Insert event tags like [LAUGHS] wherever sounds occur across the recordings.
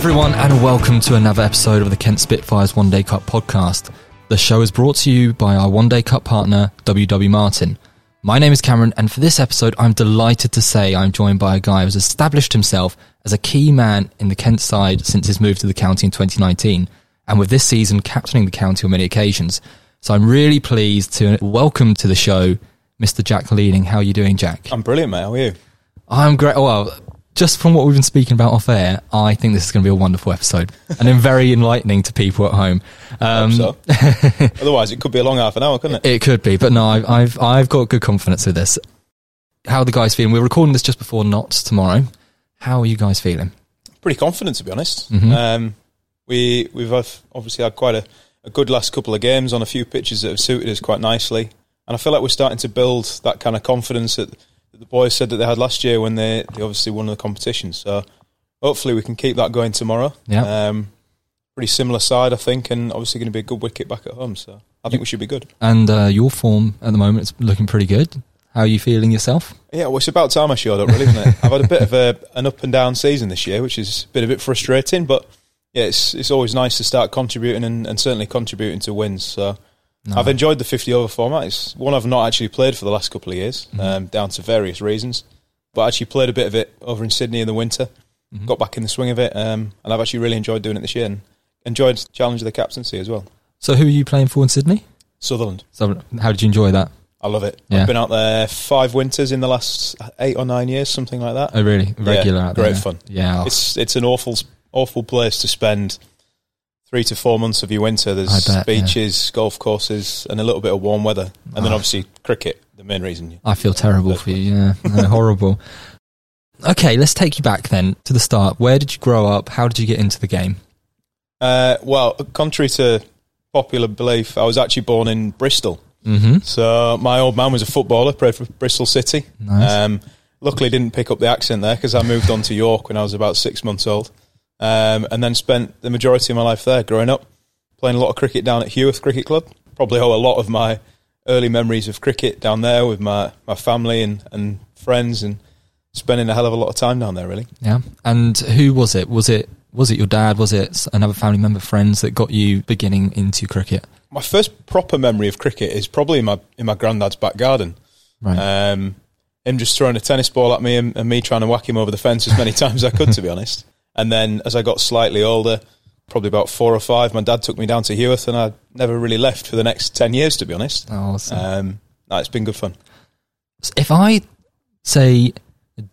everyone, and welcome to another episode of the Kent Spitfires One Day Cup podcast. The show is brought to you by our One Day Cup partner, WW Martin. My name is Cameron, and for this episode, I'm delighted to say I'm joined by a guy who's established himself as a key man in the Kent side since his move to the county in 2019, and with this season captaining the county on many occasions. So I'm really pleased to welcome to the show Mr. Jack Leaning. How are you doing, Jack? I'm brilliant, mate. How are you? I'm great. Well, just from what we've been speaking about off air, I think this is going to be a wonderful episode and then very [LAUGHS] enlightening to people at home. Um, so. [LAUGHS] Otherwise, it could be a long half an hour, couldn't it? It could be, but no, I've, I've I've got good confidence with this. How are the guys feeling? We're recording this just before Notts tomorrow. How are you guys feeling? Pretty confident, to be honest. Mhm. Um, we we've obviously had quite a, a good last couple of games on a few pitches that have suited us quite nicely, and I feel like we're starting to build that kind of confidence that the boys said that they had last year when they, they obviously won the competition. So hopefully we can keep that going tomorrow. Yeah. Um, pretty similar side, I think, and obviously going to be a good wicket back at home. So I think we should be good. And uh, your form at the moment is looking pretty good. How are you feeling yourself? Yeah, well, it's about time I showed up, really, isn't it? [LAUGHS] I've had a bit of a, an up and down season this year, which has been a bit of a frustrating, but yeah, it's it's always nice to start contributing and, and certainly contributing to wins. So No. I've enjoyed the 50 over format. It's one I've not actually played for the last couple of years, Mm-hmm. um, down to various reasons. But I actually played a bit of it over in Sydney in the winter, Mhm. got back in the swing of it, um, and I've actually really enjoyed doing it this year and enjoyed the challenge of the captaincy as well. So, who are you playing for in Sydney? Sutherland. So, how did you enjoy that? I love it. Yeah. I've been out there five winters in the last eight or nine years, something like that. Oh, really? Regular out there? great fun. Yeah. It's it's an awful awful place to spend three to four months of your winter. There's bet, yeah. beaches, golf courses, and a little bit of warm weather, and then Ah. obviously cricket. The main reason. I feel terrible for you. Yeah, No, horrible. [LAUGHS] Okay, let's take you back then to the start. Where did you grow up? How did you get into the game? Uh, well, contrary to popular belief, I was actually born in Bristol. Mm-hmm. So my old man was a footballer, played for Bristol City. Nice. Um, luckily, didn't pick up the accent there because I moved on to York when I was about six months old, um, and then spent the majority of my life there, growing up, playing a lot of cricket down at Heworth Cricket Club. Probably owe a lot of my early memories of cricket down there with my, my family and, and friends, and spending a hell of a lot of time down there. Really, yeah. And who was it? Was it was it your dad? Was it another family member, friends that got you beginning into cricket? my first proper memory of cricket is probably in my in my granddad's back garden. Right. Um, him just throwing a tennis ball at me and, and me trying to whack him over the fence as many [LAUGHS] times as I could, to be honest. And then as I got slightly older, probably about four or five, my dad took me down to Heworth, and I never really left for the next ten years, to be honest. Oh, awesome. Um, no, it's been good fun. if I say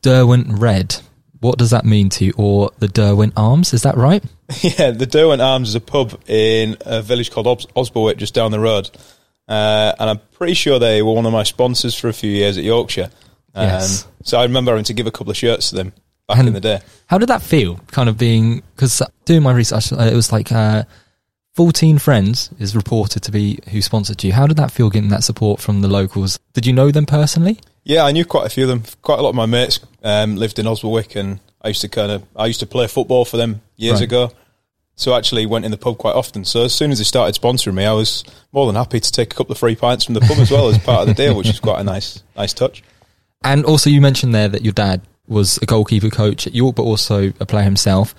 Derwent Red, what does that mean to you? Or the Derwent Arms? Is that right? [LAUGHS] yeah, the Derwent Arms is a pub in a village called Os- just down the road. Uh, and I'm pretty sure they were one of my sponsors for a few years at Yorkshire. Um, Yes. So I remember having to give a couple of shirts to them back And- in the day. How did that feel? Kind of being because doing my research, uh, it was like uh, fourteen friends is reported to be who sponsored you. How did that feel getting that support from the locals? Did you know them personally? Yeah, I knew quite a few of them. Quite a lot of my mates um, lived in Osbaldwick, and I used to kind of I used to play football for them years Right. ago. So I actually went in the pub quite often. So as soon as they started sponsoring me, I was more than happy to take a couple of free pints from the pub as well as part of the deal, which is quite a nice nice touch. And also, you mentioned there that your dad was a goalkeeper coach at York, but also a player himself.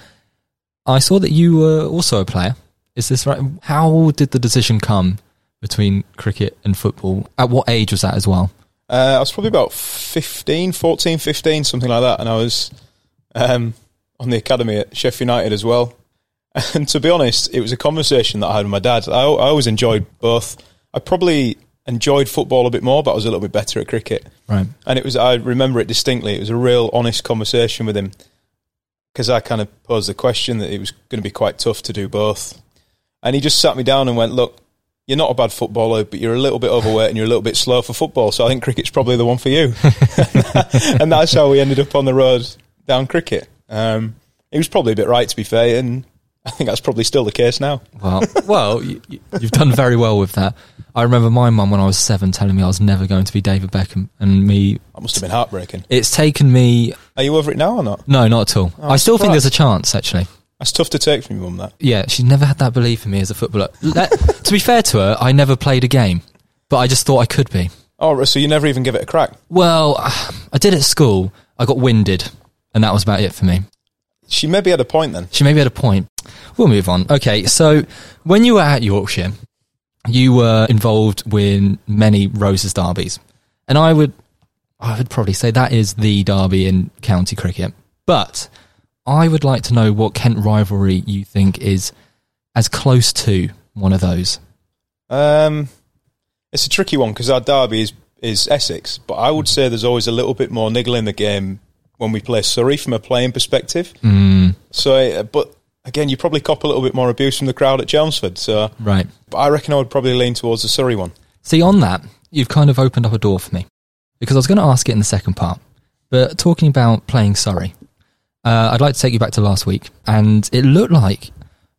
I saw that you were also a player. Is this right? How did the decision come between cricket and football? At what age was that as well? Uh, I was probably about 15, 14, 15, something like that, and I was um, on the academy at Sheffield United as well. [LAUGHS] And to be honest, it was a conversation that I had with my dad. I, I always enjoyed both. I probably enjoyed football a bit more, but I was a little bit better at cricket. Right. And it was, I remember it distinctly. It was a real honest conversation with him because I kind of posed the question that it was going to be quite tough to do both. And he just sat me down and went, Look, you're not a bad footballer, but you're a little bit overweight and you're a little bit slow for football. So I think cricket's probably the one for you. [LAUGHS] [LAUGHS] and that's how we ended up on the road down cricket. Um, he was probably a bit right, to be fair. And I think that's probably still the case now. Well, [LAUGHS] well, you, you've done very well with that. I remember my mum when I was seven telling me I was never going to be David Beckham, and me. That must have been heartbreaking. It's taken me. Are you over it now or not? No, not at all. Oh, I still think there's a chance. Actually, That's tough to take from your mum, that. yeah, she's never had that belief in me as a footballer. Let, [LAUGHS] to be fair to her, I never played a game, but I just thought I could be. Oh, so you never even give it a crack? Well, [SIGHS] I did at school. I got winded, and that was about it for me. She maybe had a point then. She maybe had a point. We'll move on. Okay, so when you were at Yorkshire, you were involved with many Roses derbies, and I would, I would probably say that is the derby in county cricket. But I would like to know what Kent rivalry you think is as close to one of those. Um, it's a tricky one because our derby is is Essex, but I would say there's always a little bit more niggle in the game when we play Surrey from a playing perspective. Mm, So, uh, but again, you probably cop a little bit more abuse from the crowd at Chelmsford. So, right. but I reckon I would probably lean towards the Surrey one. See, on that, you've kind of opened up a door for me because I was going to ask it in the second part. But talking about playing Surrey, uh, I'd like to take you back to last week, and it looked like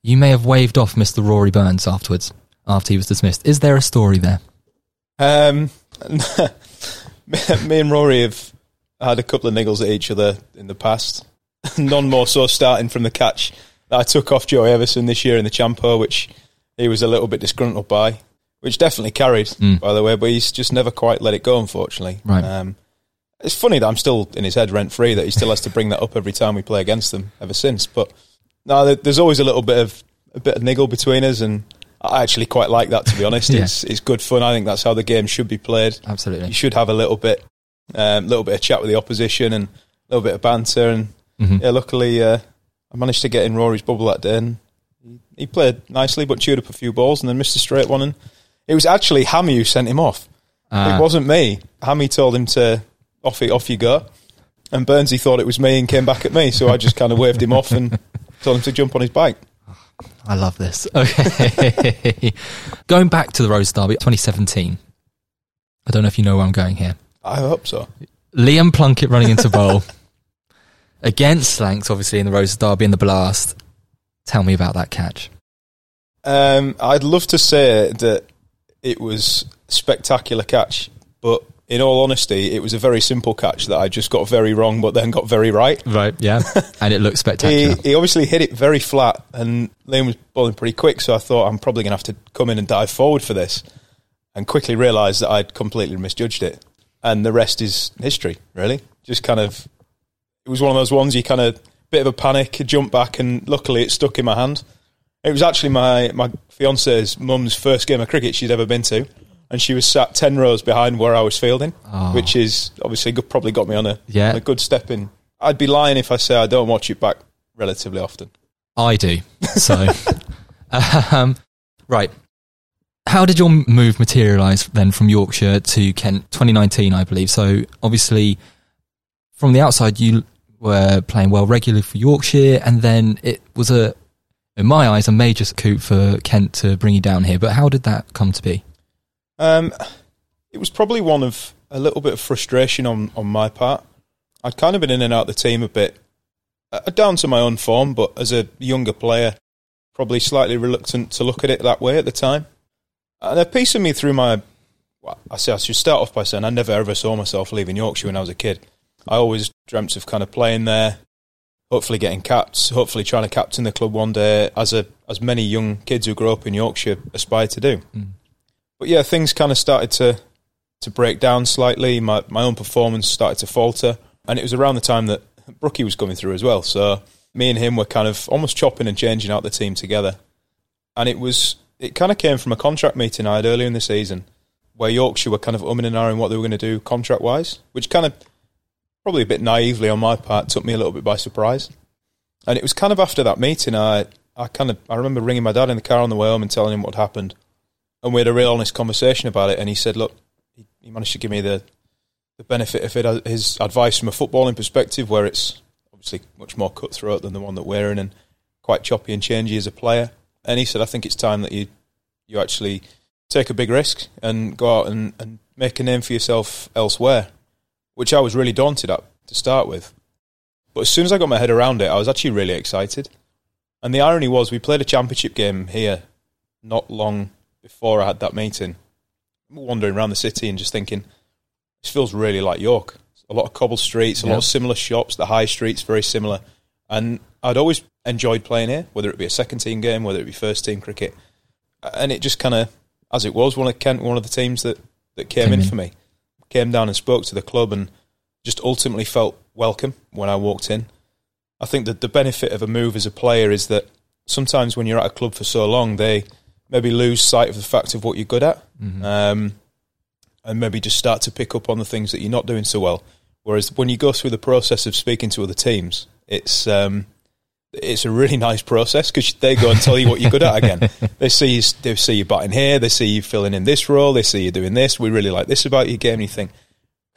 you may have waved off Mr. Rory Burns afterwards, after he was dismissed. Is there a story there? Um, [LAUGHS] me and Rory have had a couple of niggles at each other in the past. [LAUGHS] None more so starting from the catch that I took off Joey Evison this year in the Champo, which he was a little bit disgruntled by, which definitely carried, Mm. by the way, but he's just never quite let it go, unfortunately. Right. Um, it's funny that I'm still in his head rent free, that he still has to bring that up every time we play against them ever since. But no, there's always a little bit of a bit of niggle between us, and I actually quite like that, to be honest. [LAUGHS] Yeah. It's, it's good fun. I think that's how the game should be played Absolutely, you should have a little bit, um, little bit of chat with the opposition and a little bit of banter. And Mhm. yeah, luckily uh, I managed to get in Rory's bubble that day, and he- played nicely, but chewed up a few balls and then missed a straight one. And it was actually Hammy who sent him off. Ah, It wasn't me. Hammy told him to off it, off you go. And Burnsy thought it was me and came back at me, so I just kind of waved him off and [LAUGHS] told him to jump on his bike. I love this. [LAUGHS] Okay. going back to the Rose Derby 2017. I don't know if you know where I'm going here. I hope so. Liam Plunkett running into bowl [LAUGHS] against Slanks, obviously in the Rose Derby and the Blast. Tell me about that catch. Um, I'd love to say that it was spectacular catch, but in all honesty, it was a very simple catch that I just got very wrong, but then got very right. Right, yeah. [LAUGHS] and it looked He, spectacular. he obviously hit it very flat, and Liam was bowling pretty quick, so I thought I'm probably going to have to come in and dive forward for this, and quickly realised that I'd completely misjudged it, and the rest is history. Really, just kind of, it was one of those ones you kind of bit of a panic, jump back, and luckily it stuck in my hand. It was actually my my fiance's mum's first game of cricket she'd ever been to, and she was sat ten rows behind where I was fielding, Oh. which is obviously good, probably got me on a Yeah. on a good step in. I'd be lying if I say I don't watch it back relatively often. I do. So, [LAUGHS] um, right. How did your move materialise then from Yorkshire to Kent 2019, I believe? So, obviously, from the outside, you were playing well regularly for Yorkshire, and then it was a, in my eyes, a major coup for Kent to bring you down here. But how did that come to be? Um, it was probably one of a little bit of frustration on, on my part. I'd kind of been in and out of the team a bit, uh, down to my own form, but as a younger player, probably slightly reluctant to look at it that way at the time. And a piece of me through my, well, I say I should start off by saying I never ever saw myself leaving Yorkshire when I was a kid. I always dreamt of kind of playing there, hopefully getting caps, hopefully trying to captain the club one day, as a as many young kids who grow up in Yorkshire aspire to do. Hmm. But yeah, things kind of started to to break down slightly. My my own performance started to falter, and it was around the time that Brookie was coming through as well. So me and him were kind of almost chopping and changing out the team together. And it was it kind of came from a contract meeting I had earlier in the season, where Yorkshire were kind of umming and ahhing what they were going to do contract wise, which kind of probably a bit naively on my part took me a little bit by surprise. And it was kind of after that meeting I I kind of I remember ringing my dad in the car on the way home and telling him what happened and we had a real honest conversation about it. And he said, "Look, he, he managed to give me the the benefit of it, uh, his advice from a footballing perspective, where it's obviously much more cutthroat than the one that we're in, and quite choppy and changey as a player." And he said, "I think it's time that you you actually take a big risk and go out and, and make a name for yourself elsewhere," which I was really daunted at to start with. But as soon as I got my head around it, I was actually really excited. And the irony was, we played a championship game here not long before I had that meeting, wandering around the city and just thinking, this feels really like York. A lot of cobble streets, a lot of similar shops. The high street's very similar, and I'd always enjoyed playing here, whether it be a second team game, whether it be first team cricket, and it just kind of, as it was, one of Kent, one of the teams that that came, Came in, in. for me, came down and spoke to the club, and just ultimately felt welcome when I walked in. I think that the benefit of a move as a player is that sometimes when you're at a club for so long, they maybe lose sight of the fact of what you're good at, Mm-hmm. um, and maybe just start to pick up on the things that you're not doing so well. Whereas when you go through the process of speaking to other teams, it's um, it's a really nice process because they go and tell you what you're good at again. [LAUGHS] They see you, they see you batting here, they see you filling in this role, they see you doing this. We really like this about your game, and you think,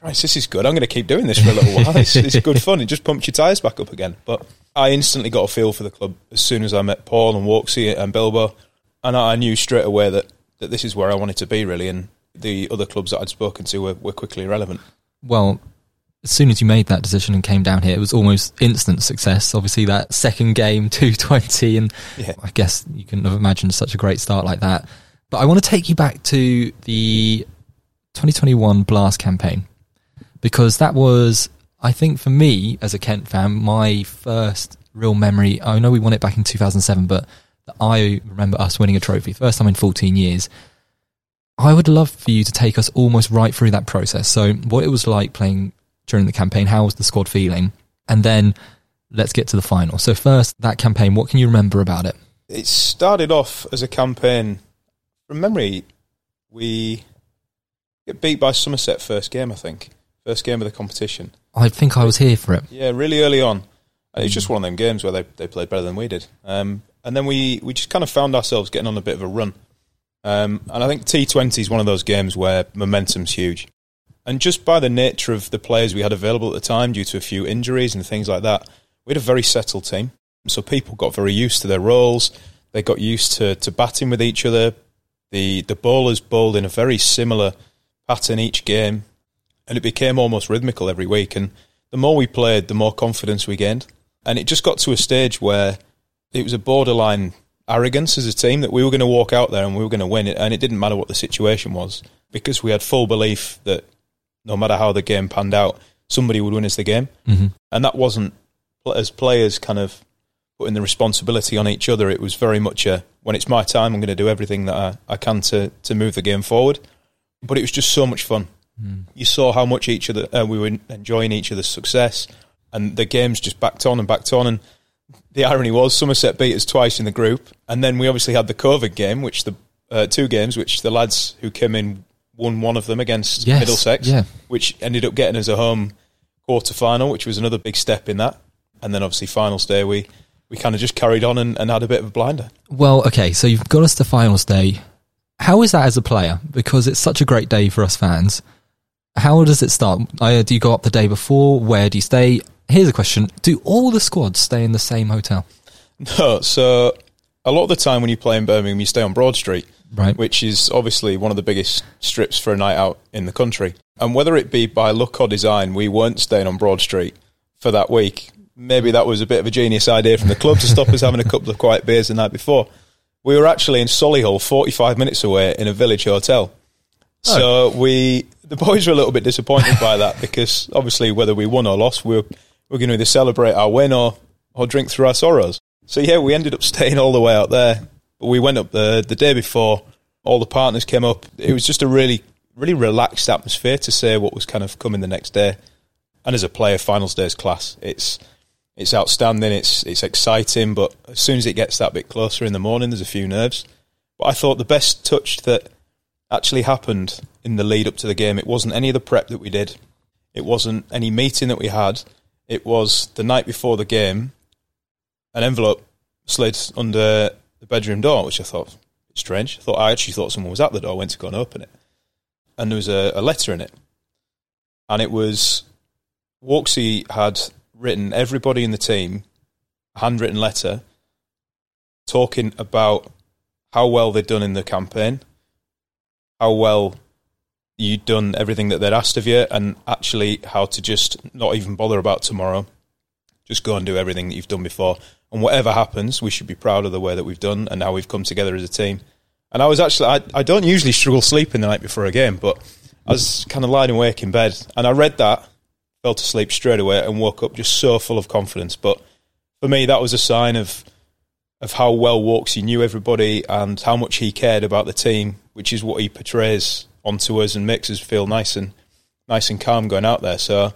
Christ, this is good. I'm going to keep doing this for a little while. It's, it's good fun. It just pumps your tyres back up again. But I instantly got a feel for the club as soon as I met Paul and Walksy and Bilbo, and I knew straight away that, that this is where I wanted to be really. And the other clubs that I'd spoken to were, were quickly irrelevant. Well, as soon as you made that decision and came down here, it was almost instant success. Obviously, that second game, [LAUGHS] 220, and Yeah. I guess you couldn't have imagined such a great start like that. But I want to take you back to the 2021 Blast campaign because that was, I think, for me as a Kent fan, my first real memory. I know we won it back in 2007, but I remember us winning a trophy, first time in 14 years. I would love for you to take us almost right through that process. So, what it was like playing during the campaign, how was the squad feeling? And then let's get to the final. So, first, that campaign, what can you remember about it? It started off as a campaign. From memory, we get beat by Somerset first game, I think. First game of the competition. I think I was here for it. Yeah, really early on. And it's just one of them games where they, they played better than we did. Um, and then we, we just kind of found ourselves getting on a bit of a run. Um, and I think T20 is one of those games where momentum's huge. And just by the nature of the players we had available at the time, due to a few injuries and things like that, we had a very settled team. So people got very used to their roles. They got used to, to batting with each other. The the bowlers bowled in a very similar pattern each game, and it became almost rhythmical every week. And the more we played, the more confidence we gained. And it just got to a stage where it was a borderline arrogance as a team that we were going to walk out there and we were going to win it, and it didn't matter what the situation was because we had full belief that no matter how the game panned out, somebody would win us the game. hmm And that wasn't as players kind of putting the responsibility on each other. It was very much a when it's my time, I'm going to do everything that I, I can to to move the game forward. But it was just so much fun. You saw how much each other uh, we were enjoying each other's success, and the games just backed on and backed on. And the irony was Somerset beat us twice in the group, and then we obviously had the COVID game, which the uh, two games, which the lads who came in won one of them against Yes, Middlesex, yeah. which ended up getting us a home quarter final, which was another big step in that. And then obviously finals day, we we kind of just carried on and, and had a bit of a blinder. Well, okay, so you've got us to finals day. How is that as a player? Because it's such a great day for us fans. How does it start? Uh, do you go up the day before? Where do you stay? Here's a question: Do all the squads stay in the same hotel? [LAUGHS] No, so a lot of the time when you play in Birmingham, you stay on Broad Street, Right. which is obviously one of the biggest strips for a night out in the country. And whether it be by luck or design, we weren't staying on Broad Street for that week. Maybe that was a bit of a genius idea from the club to stop us [LAUGHS] having a couple of quiet beers the night before. We were actually in Solihull, 45 minutes away, in a village hotel. Oh. So we, the boys were a little bit disappointed by that because obviously whether we won or lost, we were, we were going to either celebrate our win or, or drink through our sorrows. So yeah, we ended up staying all the way out there. But we went up the the day before. All the partners came up. It was just a really really relaxed atmosphere to say what was kind of coming the next day. And as a player, finals day is class. It's it's outstanding. It's it's exciting. But as soon as it gets that bit closer in the morning, there's a few nerves. But I thought the best touch that actually happened in the lead up to the game. It wasn't any of the prep that we did. It wasn't any meeting that we had. It was the night before the game. An envelope slid under the bedroom door, which I thought strange. I thought I actually thought someone was at the door. Went to go and open it, and there was a, a letter in it, and it was Walksy had written everybody in the team a handwritten letter talking about how well they'd done in the campaign, how well you'd done everything that they'd asked of you, and actually how to just not even bother about tomorrow. Just go and do everything that you've done before. And whatever happens, we should be proud of the way that we've done and how we've come together as a team. And I was actually, I, I don't usually struggle sleeping the night before a game, but I was kind of lying awake in bed and I read that, fell to sleep straight away and woke up just so full of confidence. But for me, that was a sign of of how well Walksy knew everybody and how much he cared about the team, which is what he portrays onto us and makes us feel nice and nice and calm going out there. So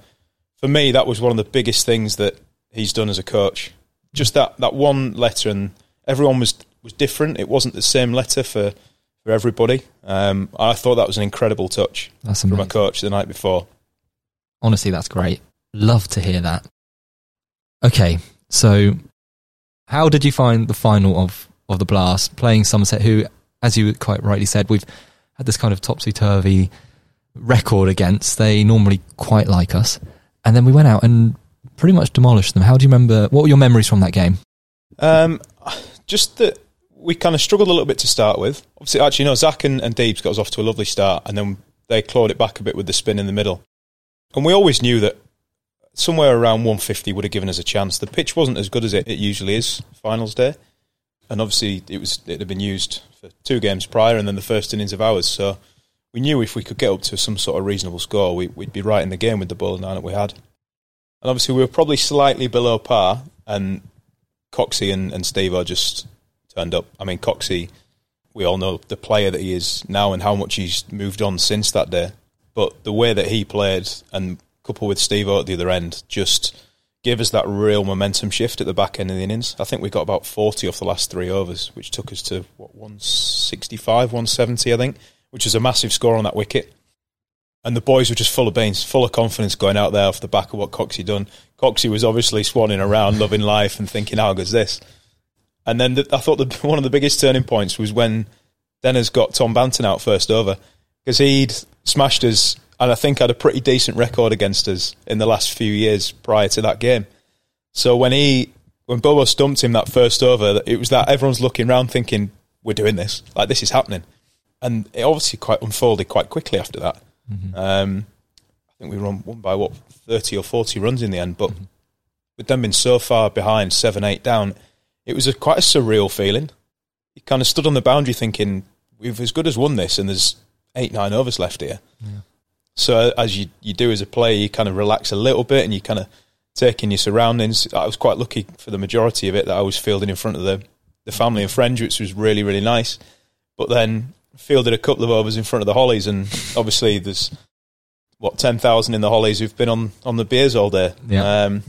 for me, that was one of the biggest things that he's done as a coach. Just that, that one letter, and everyone was was different. It wasn't the same letter for for everybody. Um, I thought that was an incredible touch That's from a coach the night before. Honestly, that's great. Love to hear that. Okay, so how did you find the final of, of the Blast playing Somerset, who, as you quite rightly said, we've had this kind of topsy turvy record against. They normally quite like us. And then we went out and pretty much demolished them. How do you remember? What were your memories from that game? Um, just that we kind of struggled a little bit to start with. Obviously, actually, no, Zach and, and Deebs got us off to a lovely start, and then they clawed it back a bit with the spin in the middle. And we always knew that somewhere around 150 would have given us a chance. The pitch wasn't as good as it, it usually is finals day, and obviously it was it had been used for two games prior, and then the first innings of ours. So we knew if we could get up to some sort of reasonable score, we, we'd be right in the game with the bowling nine that we had. And obviously we were probably slightly below par, and Coxey and, and Steve are just turned up. I mean, Coxey, we all know the player that he is now and how much he's moved on since that day. But the way that he played, and coupled with Steve at the other end, just gave us that real momentum shift at the back end of the innings. I think we got about 40 off the last three overs, which took us to, what, 165, 170, I think, which is a massive score on that wicket. And the boys were just full of beans, full of confidence going out there off the back of what Coxey done. Coxey was obviously swanning around, [LAUGHS] loving life, and thinking, "How good's this?" And then the, I thought the, [LAUGHS] one of the biggest turning points was when Denner's got Tom Banton out first over because he'd smashed us, and I think had a pretty decent record against us in the last few years prior to that game. So when he when Bobo stumped him that first over, it was that everyone's looking around thinking, "We're doing this, like this is happening," and it obviously quite unfolded quite quickly after that. Um, I think we won, won by what thirty or forty runs in the end, but with them being so far behind, seven eight down, it was a quite a surreal feeling. You kind of stood on the boundary thinking, "We've as good as won this, and there's eight nine overs left here." So as you you do as a player, you kind of relax a little bit, and you kind of take in your surroundings. I was quite lucky for the majority of it that I was fielding in front of the the family and friends, which was really really nice. But then fielded a couple of overs in front of the Hollies, and obviously there's what ten thousand in the Hollies who've been on on the beers all day. Yeah. Um,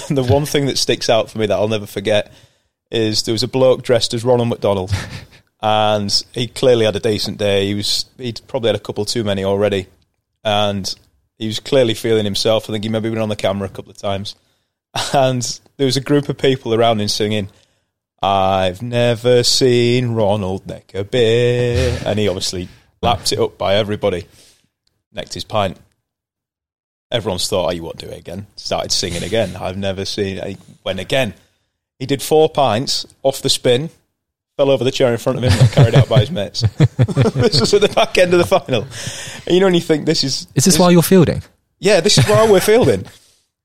[LAUGHS] the one thing that sticks out for me that I'll never forget is there was a bloke dressed as Ronald McDonald, [LAUGHS] and he clearly had a decent day. He was he'd probably had a couple too many already, and he was clearly feeling himself. I think he maybe been on the camera a couple of times, and there was a group of people around him singing. I've never seen Ronald neck a beer. And he obviously lapped it up by everybody. Necked his pint. Everyone's thought, oh, you won't do it again. Started singing again. I've never seen He went again. He did four pints off the spin, fell over the chair in front of him, and carried out by his mates. [LAUGHS] this was at the back end of the final. And you know, when you think this is. Is this why you're fielding? Yeah, this is why we're fielding.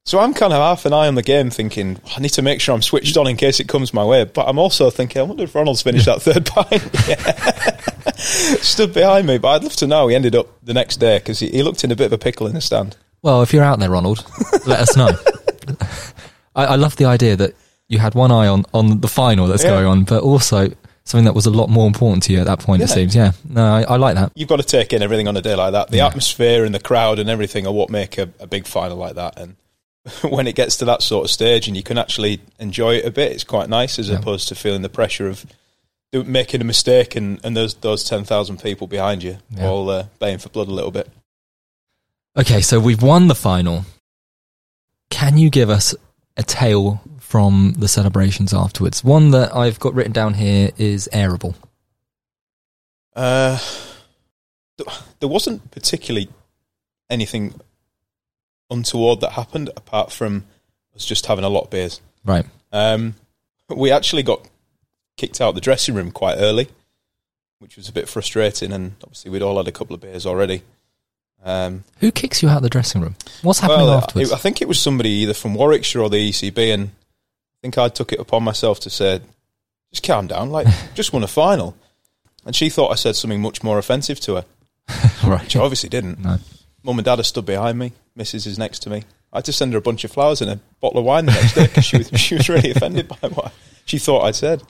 So I'm kind of half an eye on the game, thinking I need to make sure I'm switched on in case it comes my way. But I'm also thinking, I wonder if Ronald's finished that third pint. [LAUGHS] Stood behind me, but I'd love to know. He ended up the next day because he, he looked in a bit of a pickle in the stand. Well, if you're out there, Ronald, [LAUGHS] let us know. [LAUGHS] I, I love the idea that you had one eye on, on the final that's Yeah. going on, but also something that was a lot more important to you at that point, it seems. Yeah. No, I, I like that. You've got to take in everything on a day like that. The Yeah. atmosphere and the crowd and everything are what make a, a big final like that. And [LAUGHS] when it gets to that sort of stage and you can actually enjoy it a bit, it's quite nice as Yeah. opposed to feeling the pressure of making a mistake and, and those those ten thousand people behind you Yeah. all uh, baying for blood a little bit. Okay, so we've won the final. Can you give us a tale from the celebrations afterwards? One that I've got written down here is airable. Uh, there wasn't particularly anything untoward that happened apart from us just having a lot of beers. Right. Um, we actually got kicked out of the dressing room quite early, which was a bit frustrating. And obviously, we'd all had a couple of beers already. Um, Who kicks you out of the dressing room? What's happening well, afterwards? I, I think it was somebody either from Warwickshire or the ECB, and I think I took it upon myself to say, "Just calm down, like [LAUGHS] just won a final." And she thought I said something much more offensive to her, [LAUGHS] right. which I obviously didn't. No. Mum and Dad are stood behind me. Mrs. is next to me. I had to send her a bunch of flowers and a bottle of wine the next day because she was [LAUGHS] she was really offended by what she thought I'd said.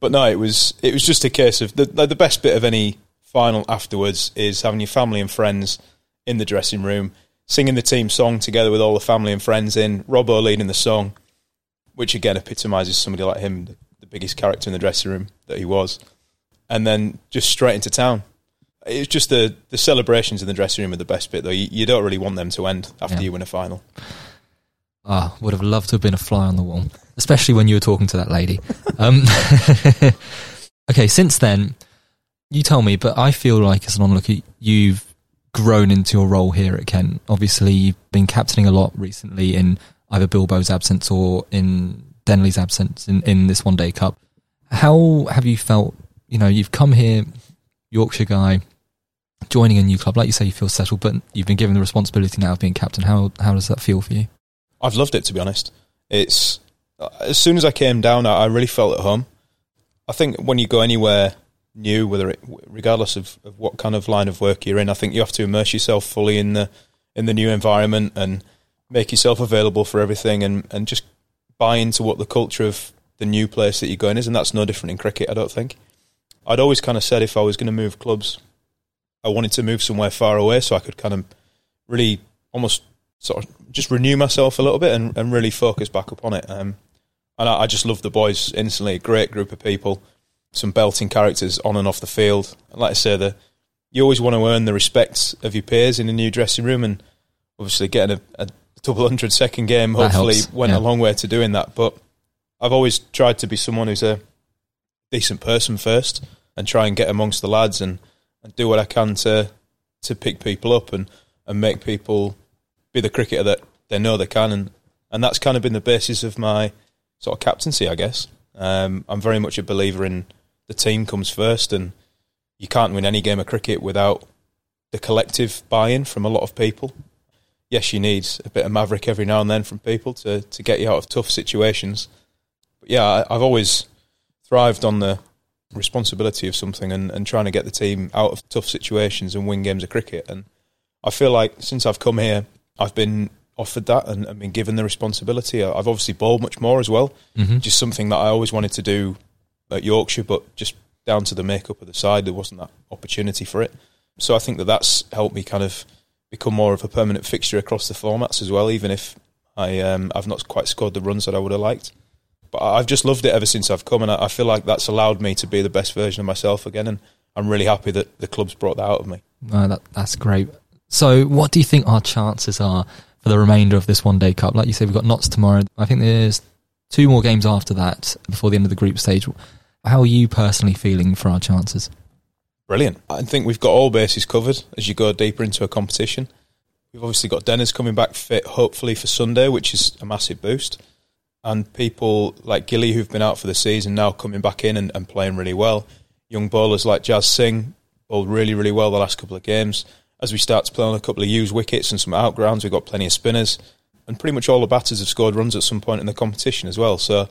But no, it was it was just a case of the the best bit of any final afterwards is having your family and friends in the dressing room, singing the team song together with all the family and friends in. Robbo leading the song, which again epitomises somebody like him, the biggest character in the dressing room that he was, and then just straight into town. It's just the the celebrations in the dressing room are the best bit, though. You, you don't really want them to end after Yeah. you win a final. Ah, would have loved to have been a fly on the wall, especially when you were talking to that lady. [LAUGHS] Um, [LAUGHS] okay, since then, you tell me, but I feel like as an onlooker, you've grown into your role here at Kent. Obviously, you've been captaining a lot recently in either Bilbo's absence or in Denly's absence in, in this one day cup. How have you felt? You know, you've come here, Yorkshire guy, joining a new club. Like you say, you feel settled, but you've been given the responsibility now of being captain. How how does that feel for you? I've loved it to be honest. It's uh, as soon as I came down, I I really felt at home. I think when you go anywhere new, whether it, regardless of, of what kind of line of work you're in, I think you have to immerse yourself fully in the in the new environment and make yourself available for everything, and, and just buy into what the culture of the new place that you're going is, and that's no different in cricket. I don't think. I'd always kind of said if I was going to move clubs, I wanted to move somewhere far away so I could kind of really almost sort of just renew myself a little bit and, and really focus back up on it. Um, and I, I just love the boys instantly. A great group of people, some belting characters on and off the field. And like I say, the you always want to earn the respect of your peers in a new dressing room, and obviously getting a, a double hundred second game That hopefully helps, went yeah. a long way to doing that. But I've always tried to be someone who's a decent person first, and try and get amongst the lads and, and do what I can to to pick people up and, and make people be the cricketer that they know they can, and, and that's kind of been the basis of my sort of captaincy, I guess. Um, I'm very much a believer in the team comes first, and you can't win any game of cricket without the collective buy-in from a lot of people. Yes, you need a bit of maverick every now and then from people to, to get you out of tough situations. But yeah, I, I've always thrived on the responsibility of something and, and trying to get the team out of tough situations and win games of cricket. And I feel like since I've come here, I've been offered that and, and been given the responsibility. I've obviously bowled much more as well, Mm-hmm. just something that I always wanted to do at Yorkshire, but just down to the makeup of the side, there wasn't that opportunity for it. So I think that that's helped me kind of become more of a permanent fixture across the formats as well, even if I um, I've not quite scored the runs that I would have liked. But I've just loved it ever since I've come, and I I feel like that's allowed me to be the best version of myself again. And I'm really happy that the club's brought that out of me. No, that, that's great. So, what do you think our chances are for the remainder of this one day cup? Like you said, we've got Notts tomorrow. I think there's two more games after that before the end of the group stage. How are you personally feeling for our chances? Brilliant. I think we've got all bases covered as you go deeper into a competition. We've obviously got Dennis coming back fit, hopefully for Sunday, which is a massive boost. And people like Gilly, who've been out for the season, now coming back in and, and playing really well. Young bowlers like Jas Singh bowled really, really well the last couple of games. As we start to play on a couple of used wickets and some outgrounds, we've got plenty of spinners. And pretty much all the batters have scored runs at some point in the competition as well. So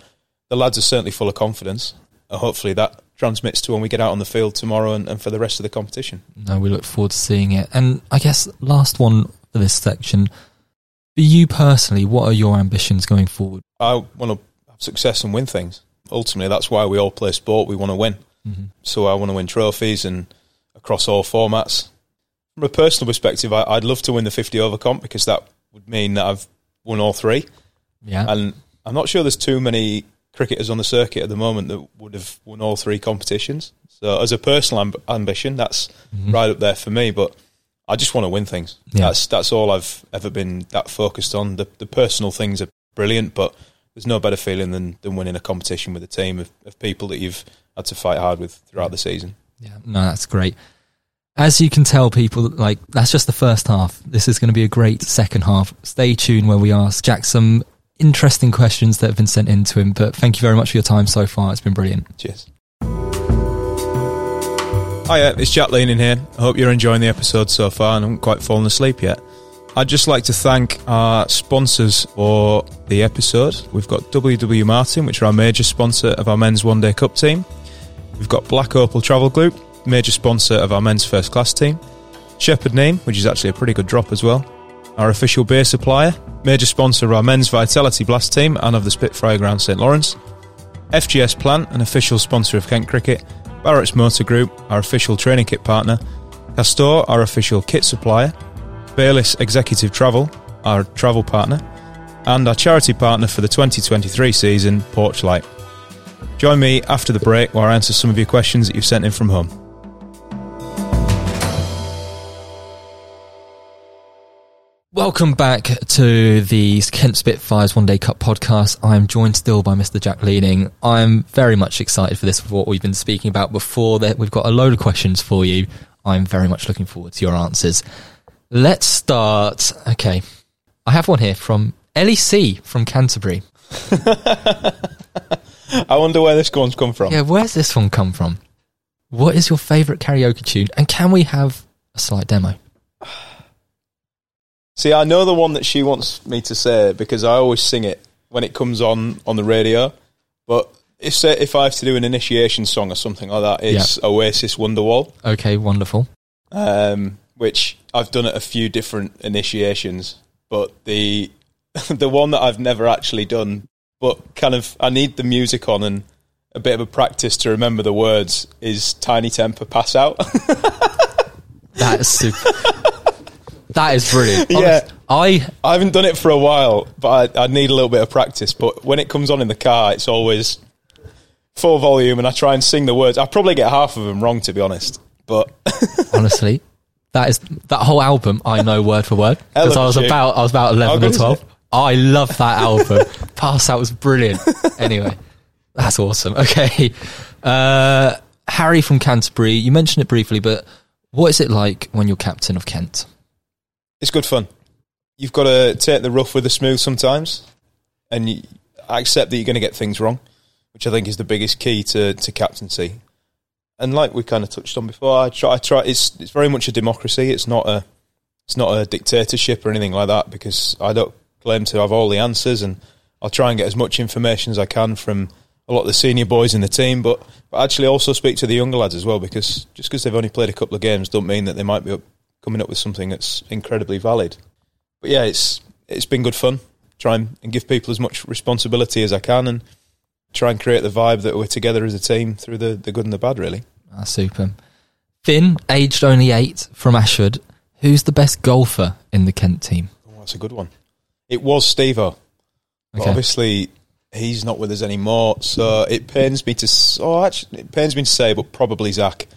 the lads are certainly full of confidence. And hopefully that transmits to when we get out on the field tomorrow and, and for the rest of the competition. No, we look forward to seeing it. And I guess last one for this section. For you personally, what are your ambitions going forward? I want to have success and win things. Ultimately, that's why we all play sport. We want to win. Mm-hmm. So I want to win trophies and across all formats. From a personal perspective, I, I'd love to win the 50 over comp because that would mean that I've won all three. Yeah. And I'm not sure there's too many cricketers on the circuit at the moment that would have won all three competitions. So as a personal amb- ambition, that's Mhm. right up there for me. But I just want to win things. Yeah. That's that's all I've ever been that focused on. The the personal things are brilliant, but there's no better feeling than, than winning a competition with a team of, of people that you've had to fight hard with throughout the season. Yeah, no, that's great. As you can tell, people, like, that's just the first half. This is going to be a great second half. Stay tuned where we ask Jack some interesting questions that have been sent in to him. But thank you very much for your time so far. It's been brilliant. Cheers. Hiya, uh, it's Jack Leaning here. I hope you're enjoying the episode so far and haven't quite fallen asleep yet. I'd just like to thank our sponsors for the episode. We've got WW Martin, which are our major sponsor of our men's one day cup team. We've got Black Opal Travel Group, major sponsor of our men's first class team. Shepherd Neame, which is actually a pretty good drop as well. Our official beer supplier, major sponsor of our men's Vitality Blast team and of the Spitfire Ground St Lawrence. FGS Plant, an official sponsor of Kent Cricket. Barrett's Motor Group, our official training kit partner. Castore, our official kit supplier. Bayliss Executive Travel, our travel partner. and our charity partner for the 2023 season, Porchlight. Join me after the break where I answer some of your questions that you've sent in from home. Welcome back to the Kent Spitfires One Day Cup podcast. I'm joined still by Mr. Jack Leaning. I'm very much excited for this, for what we've been speaking about before. That we've got a load of questions for you. I'm very much looking forward to your answers. Let's start. Okay, I have one here from Ellie C from Canterbury. [LAUGHS] I wonder where this one's come from. Yeah, where's this one come from? What is your favourite karaoke tune? And can we have a slight demo? See, I know the one that she wants me to say because I always sing it when it comes on on the radio. But if say, if I have to do an initiation song or something like that, it's Oasis Wonderwall, Okay, wonderful. um, which I've done at a few different initiations. But the [LAUGHS] the one that I've never actually done, but kind of I need the music on and a bit of a practice to remember the words is Tinie Tempah Pass Out. [LAUGHS] That is super. That is brilliant. [LAUGHS] Yeah. I I haven't done it for a while, but I, I need a little bit of practice. But when it comes on in the car, it's always full volume, and I try and sing the words. I probably get half of them wrong, to be honest. But [LAUGHS] honestly, that is that whole album. I know word for word because I was Hell of a tune. about I was about eleven or twelve. I love that album. [LAUGHS] Pass out was brilliant. Anyway, that's awesome. Okay, uh, Harry from Canterbury. You mentioned it briefly, but what is it like when you're captain of Kent? It's good fun. You've got to take the rough with the smooth sometimes, and you accept that you're going to get things wrong, which I think is the biggest key to, to captaincy. And like we kind of touched on before, I try. I try. It's it's very much a democracy. It's not a it's not a dictatorship or anything like that because I don't claim to have all the answers, and I'll try and get as much information as I can from a lot of the senior boys in the team, but, but actually also speak to the younger lads as well because just because they've only played a couple of games don't mean that they might be up, coming up with something that's incredibly valid. But yeah, it's it's been good fun. Try and, and give people as much responsibility as I can, and try and create the vibe that we're together as a team through the, the good and the bad. Really, Ah, super. Finn, aged only eight, from Ashford. Who's the best golfer in the Kent team? oh, that's a good one. It was Steve-O, Okay. obviously he's not with us anymore. So it pains me to oh, actually, it pains me to say, but probably Zach.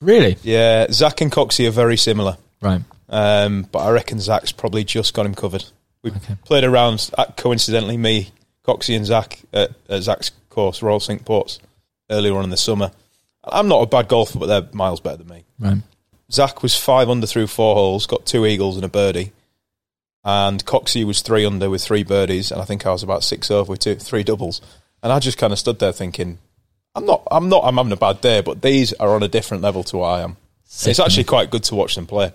Really? Yeah, Zach and Coxie are very similar. Right. Um, but I reckon Zach's probably just got him covered. We Okay. played around, uh, coincidentally, me, Coxie, and Zach at, at Zach's course, Royal Cinque Ports, earlier on in the summer. I'm not a bad golfer, but they're miles better than me. Right. Zach was five under through four holes, got two eagles and a birdie. And Coxie was three under with three birdies, and I think I was about six over with two, three doubles. And I just kind of stood there thinking, I'm not, I'm not, I'm having a bad day, but these are on a different level to what I am. It's actually quite good to watch them play.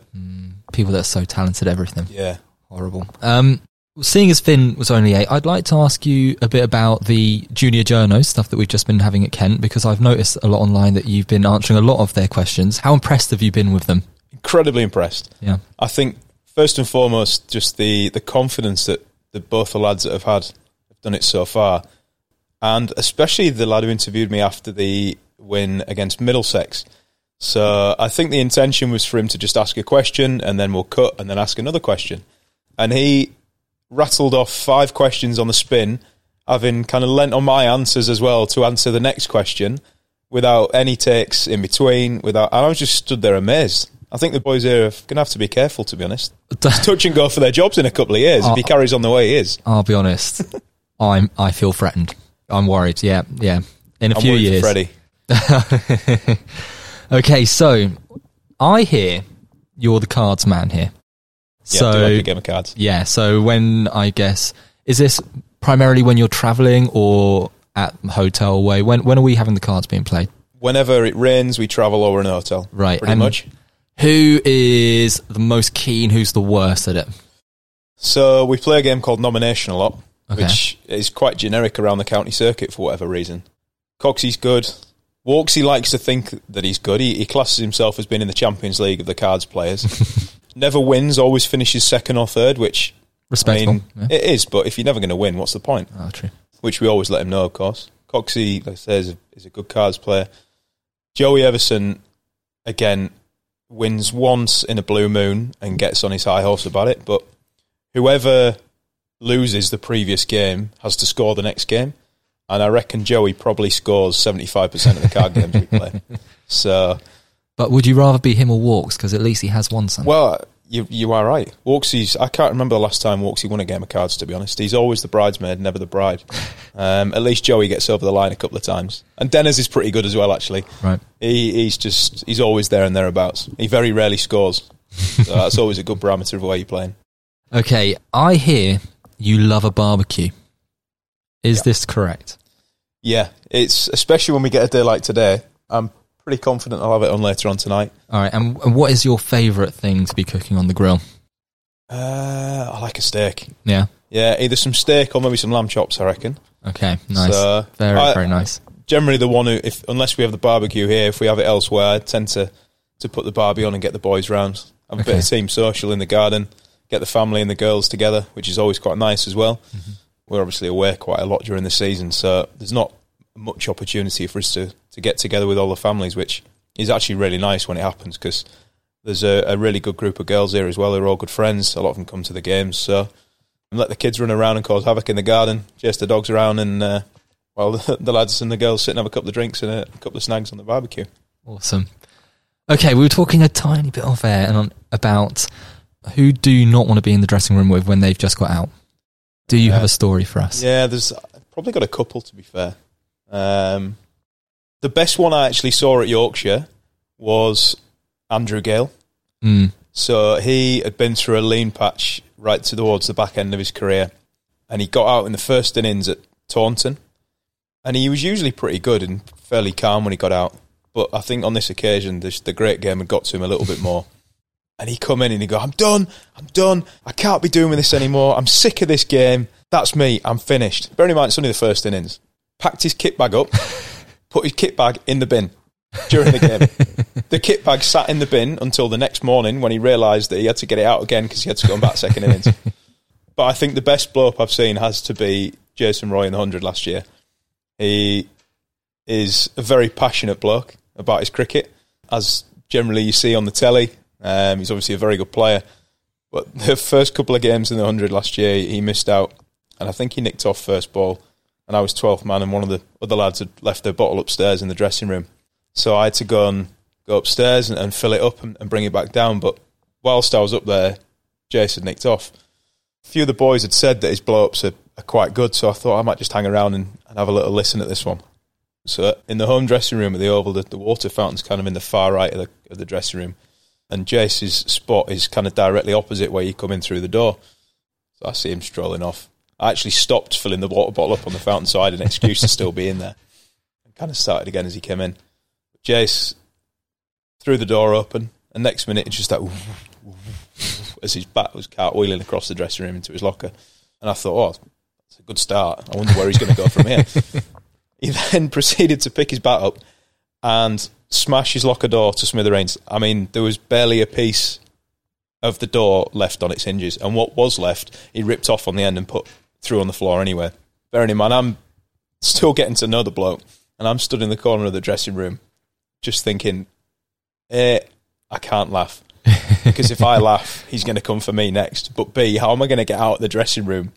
people that are so talented everything. Yeah. Horrible. Um, seeing as Finn was only eight, I'd like to ask you a bit about the junior journos stuff that we've just been having at Kent because I've noticed a lot online that you've been answering a lot of their questions. How impressed have you been with them? Incredibly impressed. Yeah. I think first and foremost, just the the confidence that, that both the lads that have had have done it so far, and especially the lad who interviewed me after the win against Middlesex. So I think the intention was for him to just ask a question and then we'll cut and then ask another question, and he rattled off five questions on the spin, having kind of lent on my answers as well to answer the next question without any takes in between. Without, and I was just stood there amazed. I think the boys here are going to have to be careful, to be honest. [LAUGHS] Touch and go for their jobs in a couple of years if he carries on the way he is. I'll be honest. [LAUGHS] I'm. I feel threatened. I'm worried. Yeah. Yeah. In a I'm few years. Freddie. [LAUGHS] okay, so I hear you're the cards man here. Yeah, so do like a game of cards. Yeah. So when I guess is this primarily when you're traveling or at hotel away? When when are we having the cards being played? Whenever it rains, we travel over an hotel. Right, pretty and- much. Who is the most keen? Who's the worst at it? So we play a game called Nomination a lot, Okay. which is quite generic around the county circuit for whatever reason. Coxie's good. Walksy likes to think that he's good. He, he classes himself as being in the Champions League of the cards players. [LAUGHS] never wins, always finishes second or third, which I mean, yeah. it is, but if you're never going to win, what's the point? oh, true. Which we always let him know, of course. Coxie, like I say, is a, is a good cards player. Joey Evison, again, wins once in a blue moon and gets on his high horse about it, but whoever loses the previous game has to score the next game. And I reckon Joey probably scores 75% of the card games we play. [LAUGHS] So, But would you rather be him or Walks? Because at least he has won some. well, you you are right. Walksy's, I can't remember the last time Walksy won a game of cards, to be honest. He's always the bridesmaid, never the bride. [LAUGHS] Um, at least Joey gets over the line a couple of times. And Dennis is pretty good as well, actually. right. He, he's just, he's always there and thereabouts. He very rarely scores. So that's [LAUGHS] always a good parameter of where you're playing. Okay, I hear you love a barbecue. Is this correct? Yeah, it's especially when we get a day like today. I'm pretty confident I'll have it on later on tonight. All right, and, and what is your favourite thing to be cooking on the grill? Uh, I like a steak. Yeah. Yeah, either some steak or maybe some lamb chops. I reckon. Okay. Nice. So, very I- very nice. Generally, the one who, if unless we have the barbecue here, if we have it elsewhere, I tend to to put the barbie on and get the boys round. Have a bit of team social in the garden, get the family and the girls together, which is always quite nice as well. Mm-hmm. We're obviously away quite a lot during the season, so there's not much opportunity for us to, to get together with all the families, which is actually really nice when it happens because there's a, a really good group of girls here as well who are all good friends. A lot of them come to the games, so let the kids run around and cause havoc in the garden, chase the dogs around, and uh, while [LAUGHS] the, the lads and the girls sit and have a couple of drinks and a, couple of snags on the barbecue. Awesome. Okay, we were talking a tiny bit off air and on, about who do you not want to be in the dressing room with when they've just got out. Do you have a story for us? Yeah, there's I've probably got a couple to be fair. Um, the best one I actually saw at Yorkshire was Andrew Gale. Mm, So he had been through a lean patch right towards the back end of his career, and he got out in the first innings at Taunton, and he was usually pretty good and fairly calm when he got out. But I think on this occasion, the, the great game had got to him a little bit more. And he come in and he go, "I'm done. I'm done. I can't be doing with this anymore. I'm sick of this game. That's me. I'm finished." Bearing in mind, it's only the first innings. Packed his kit bag up, [LAUGHS] put his kit bag in the bin during the game. the kit bag sat in the bin until the next morning when he realised that he had to get it out again because he had to go on back second innings. [LAUGHS] But I think the best blow up I've seen has to be Jason Roy in the 100 last year. He is a very passionate bloke about his cricket, as generally you see on the telly. Um, he's obviously a very good player. But [LAUGHS] the first couple of games in the 100 last year, he missed out. And I think he nicked off first ball. And I was 12th man, and one of the other lads had left their bottle upstairs in the dressing room. So I had to go and go upstairs and, and fill it up and, and bring it back down. But whilst I was up there, Jace had nicked off. A few of the boys had said that his blow ups are, are quite good, so I thought I might just hang around and, and have a little listen at this one. So in the home dressing room at the Oval, the, the water fountain's kind of in the far right of the, of the dressing room, and Jace's spot is kind of directly opposite where you come in through the door. So I see him strolling off. I actually stopped filling the water bottle up on the fountain side, an excuse to still be in there. And kind of started again as he came in. Jace threw the door open, and next minute it's just that [LAUGHS] as his bat was cartwheeling across the dressing room into his locker. And I thought, oh, that's a good start. I wonder where he's going to go from here. [LAUGHS] he then [LAUGHS] proceeded to pick his bat up and smash his locker door to smithereens. I mean, there was barely a piece of the door left on its hinges, and what was left, he ripped off on the end and put through on the floor anyway. Bearing in mind, I'm still getting to know the bloke, and I'm stood in the corner of the dressing room, just thinking, eh, I can't laugh [LAUGHS] because if I laugh, he's going to come for me next. But B, how am I going to get out of the dressing room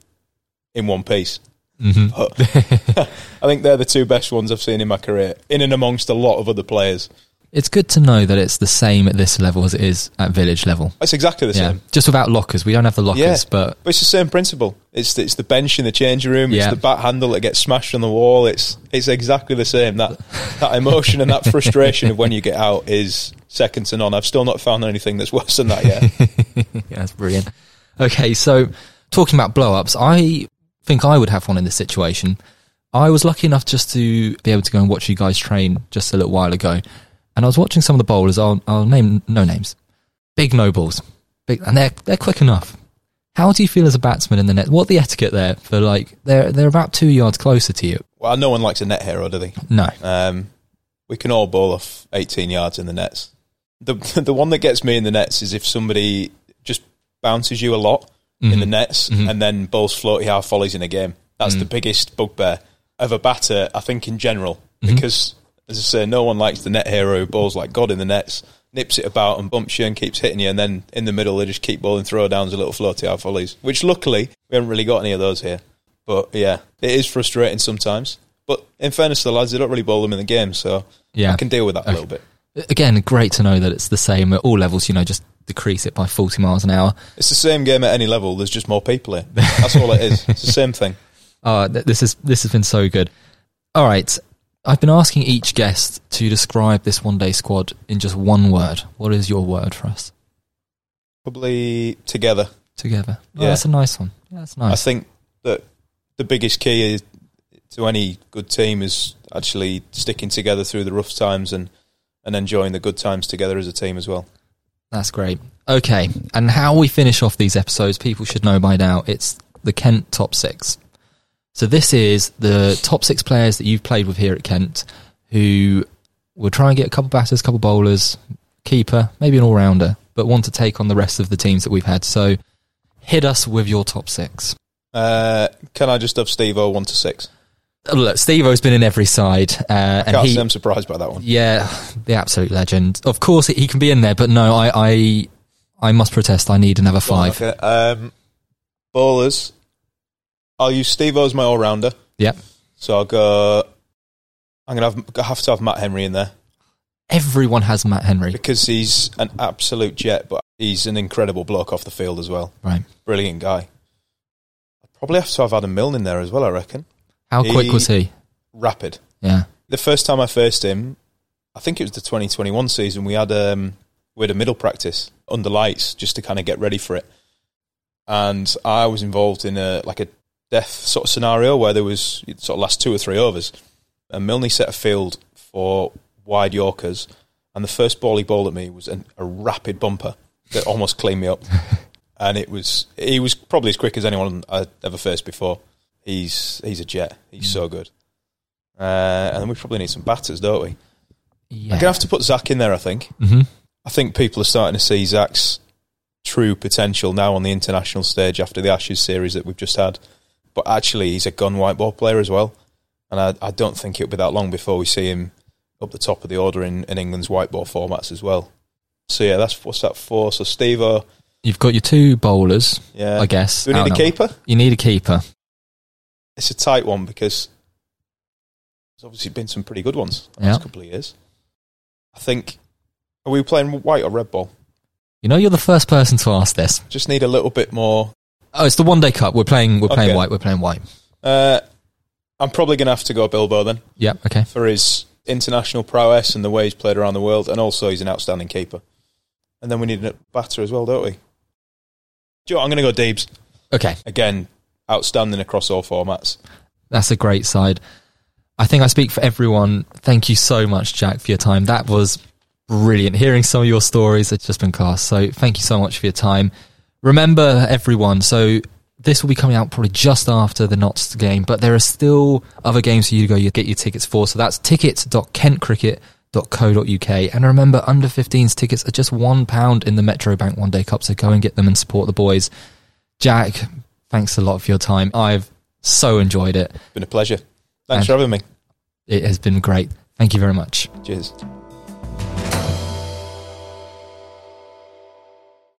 in one piece? Hmm [LAUGHS] I think they're the two best ones I've seen in my career, in and amongst a lot of other players. It's good to know that it's the same at this level as it is at village level. It's exactly the Yeah, same. just without lockers. We don't have the lockers, Yeah. but But it's the same principle. It's the, it's the bench in the changing room. Yeah. It's the bat handle that gets smashed on the wall. It's it's exactly the same. That that emotion and that frustration of when you get out is second to none. I've still not found anything that's worse than that yet. [LAUGHS] yeah, that's brilliant. Okay, so talking about blow ups, I think I would have one in this situation. I was lucky enough just to be able to go and watch you guys train just a little while ago, and I was watching some of the bowlers. I'll, I'll name no names, big no balls, big, and they're they're quick enough. How do you feel as a batsman in the net? What the etiquette there for like they're they're about two yards closer to you? well, no one likes a net hero, do they? No, Um, we can all bowl off 18 yards in the nets. The [LAUGHS] the one that gets me in the nets is if somebody just bounces you a lot in the nets Mhm. and then bowls floaty half volleys in a game. That's the biggest bugbear of a batter, I think, in general. Mhm. Because, as I say, no one likes the net hero who bowls like God in the nets nips it about and bumps you and keeps hitting you, and then in the middle they just keep bowling throwdowns and little floaty out volleys. Which luckily we haven't really got any of those here. But yeah, it is frustrating sometimes. But in fairness to the lads, they don't really bowl them in the game, so Yeah. I can deal with that a little bit. Again, great to know that it's the same at all levels. You know, just decrease it by forty miles an hour. It's the same game at any level. There's just more people here. That's all it is. [LAUGHS] It's the same thing. Uh, th- this is this has been so good. All right, I've been asking each guest to describe this one day squad in just one word. What is your word for us Probably together. together? Oh, Yeah. that's a nice one. Yeah, that's I think that the biggest key is to any good team is actually sticking together through the rough times and, and enjoying the good times together as a team as well. That's great. Okay, and how we finish off these episodes, people should know by now. It's the Kent top six. So this is the top six players that you've played with here at Kent, who will try and get a couple batters, couple bowlers, keeper, maybe an all rounder, but want to take on the rest of the teams that we've had. So hit us with your top six. Uh, can I just have Steve O one to six? Look, Steve O's been in every side, uh, and Can't he, say I'm surprised by that one. yeah, the absolute legend. Of course, he can be in there, but no, I, I, I must protest. I need another five. Okay. Um, bowlers. I'll use Steve O as my all rounder. Yep. So I'll go. I'm gonna have have to have Matt Henry in there Everyone has Matt Henry, because he's an absolute jet, but he's an incredible bloke off the field as well. right? Brilliant guy. I'd probably have to have Adam Milne in there as well. I reckon. How quick He- was he? Rapid. Yeah, The first time I faced him, I think it was the 2021 season. We had um, we had a middle practice under lights just to kind of get ready for it, and I was involved in a like a death sort of scenario where there was sort of last two or three overs, and Milne set a field for wide Yorkers, and the first ball he bowled at me was an, a rapid bumper that almost cleaned me up, [LAUGHS] and it was he was probably as quick as anyone I'd ever faced before. He's he's a jet. He's so good. Uh, and then we probably need some batters, don't we? yeah. I'm gonna have to put Zak in there. I think. hmm I think people are starting to see Zak's true potential now on the international stage after the Ashes series that we've just had. But actually, he's a gun white ball player as well, and I, I don't think it'll be that long before we see him up the top of the order in, in England's white ball formats as well. So yeah, that's what's that for? So Steve, You've got your two bowlers, yeah. I guess. Do we need a keeper? You need a keeper. It's a tight one because there's obviously been some pretty good ones the Yeah. last couple of years. I think. Are we playing white or red ball? You know, you're the first person to ask this. Just need a little bit more. Oh, it's the one day cup. We're playing. We're playing white. We're playing white. Uh, I'm probably going to have to go Bilbo then Yeah. Okay. for his international prowess and the way he's played around the world, and also he's an outstanding keeper. And then we need a batter as well, don't we? Do you know I'm going to go Deebs Okay. again. Outstanding across all formats. That's a great side. I think I speak for everyone. Thank you so much, Jack, for your time. That was brilliant. Hearing some of your stories, it's just been class. So thank you so much for your time. Remember, everyone, so this will be coming out probably just after the Notts game, but there are still other games for you to go you get your tickets for. So that's tickets.kentcricket.co.uk. And remember, under 15s tickets are just £1 in the Metro Bank One Day Cup. So go and get them and support the boys. Jack, thanks a lot for your time. I've so enjoyed it. Been a pleasure. And- Thanks for having me. It has been great. Thank you very much. Cheers.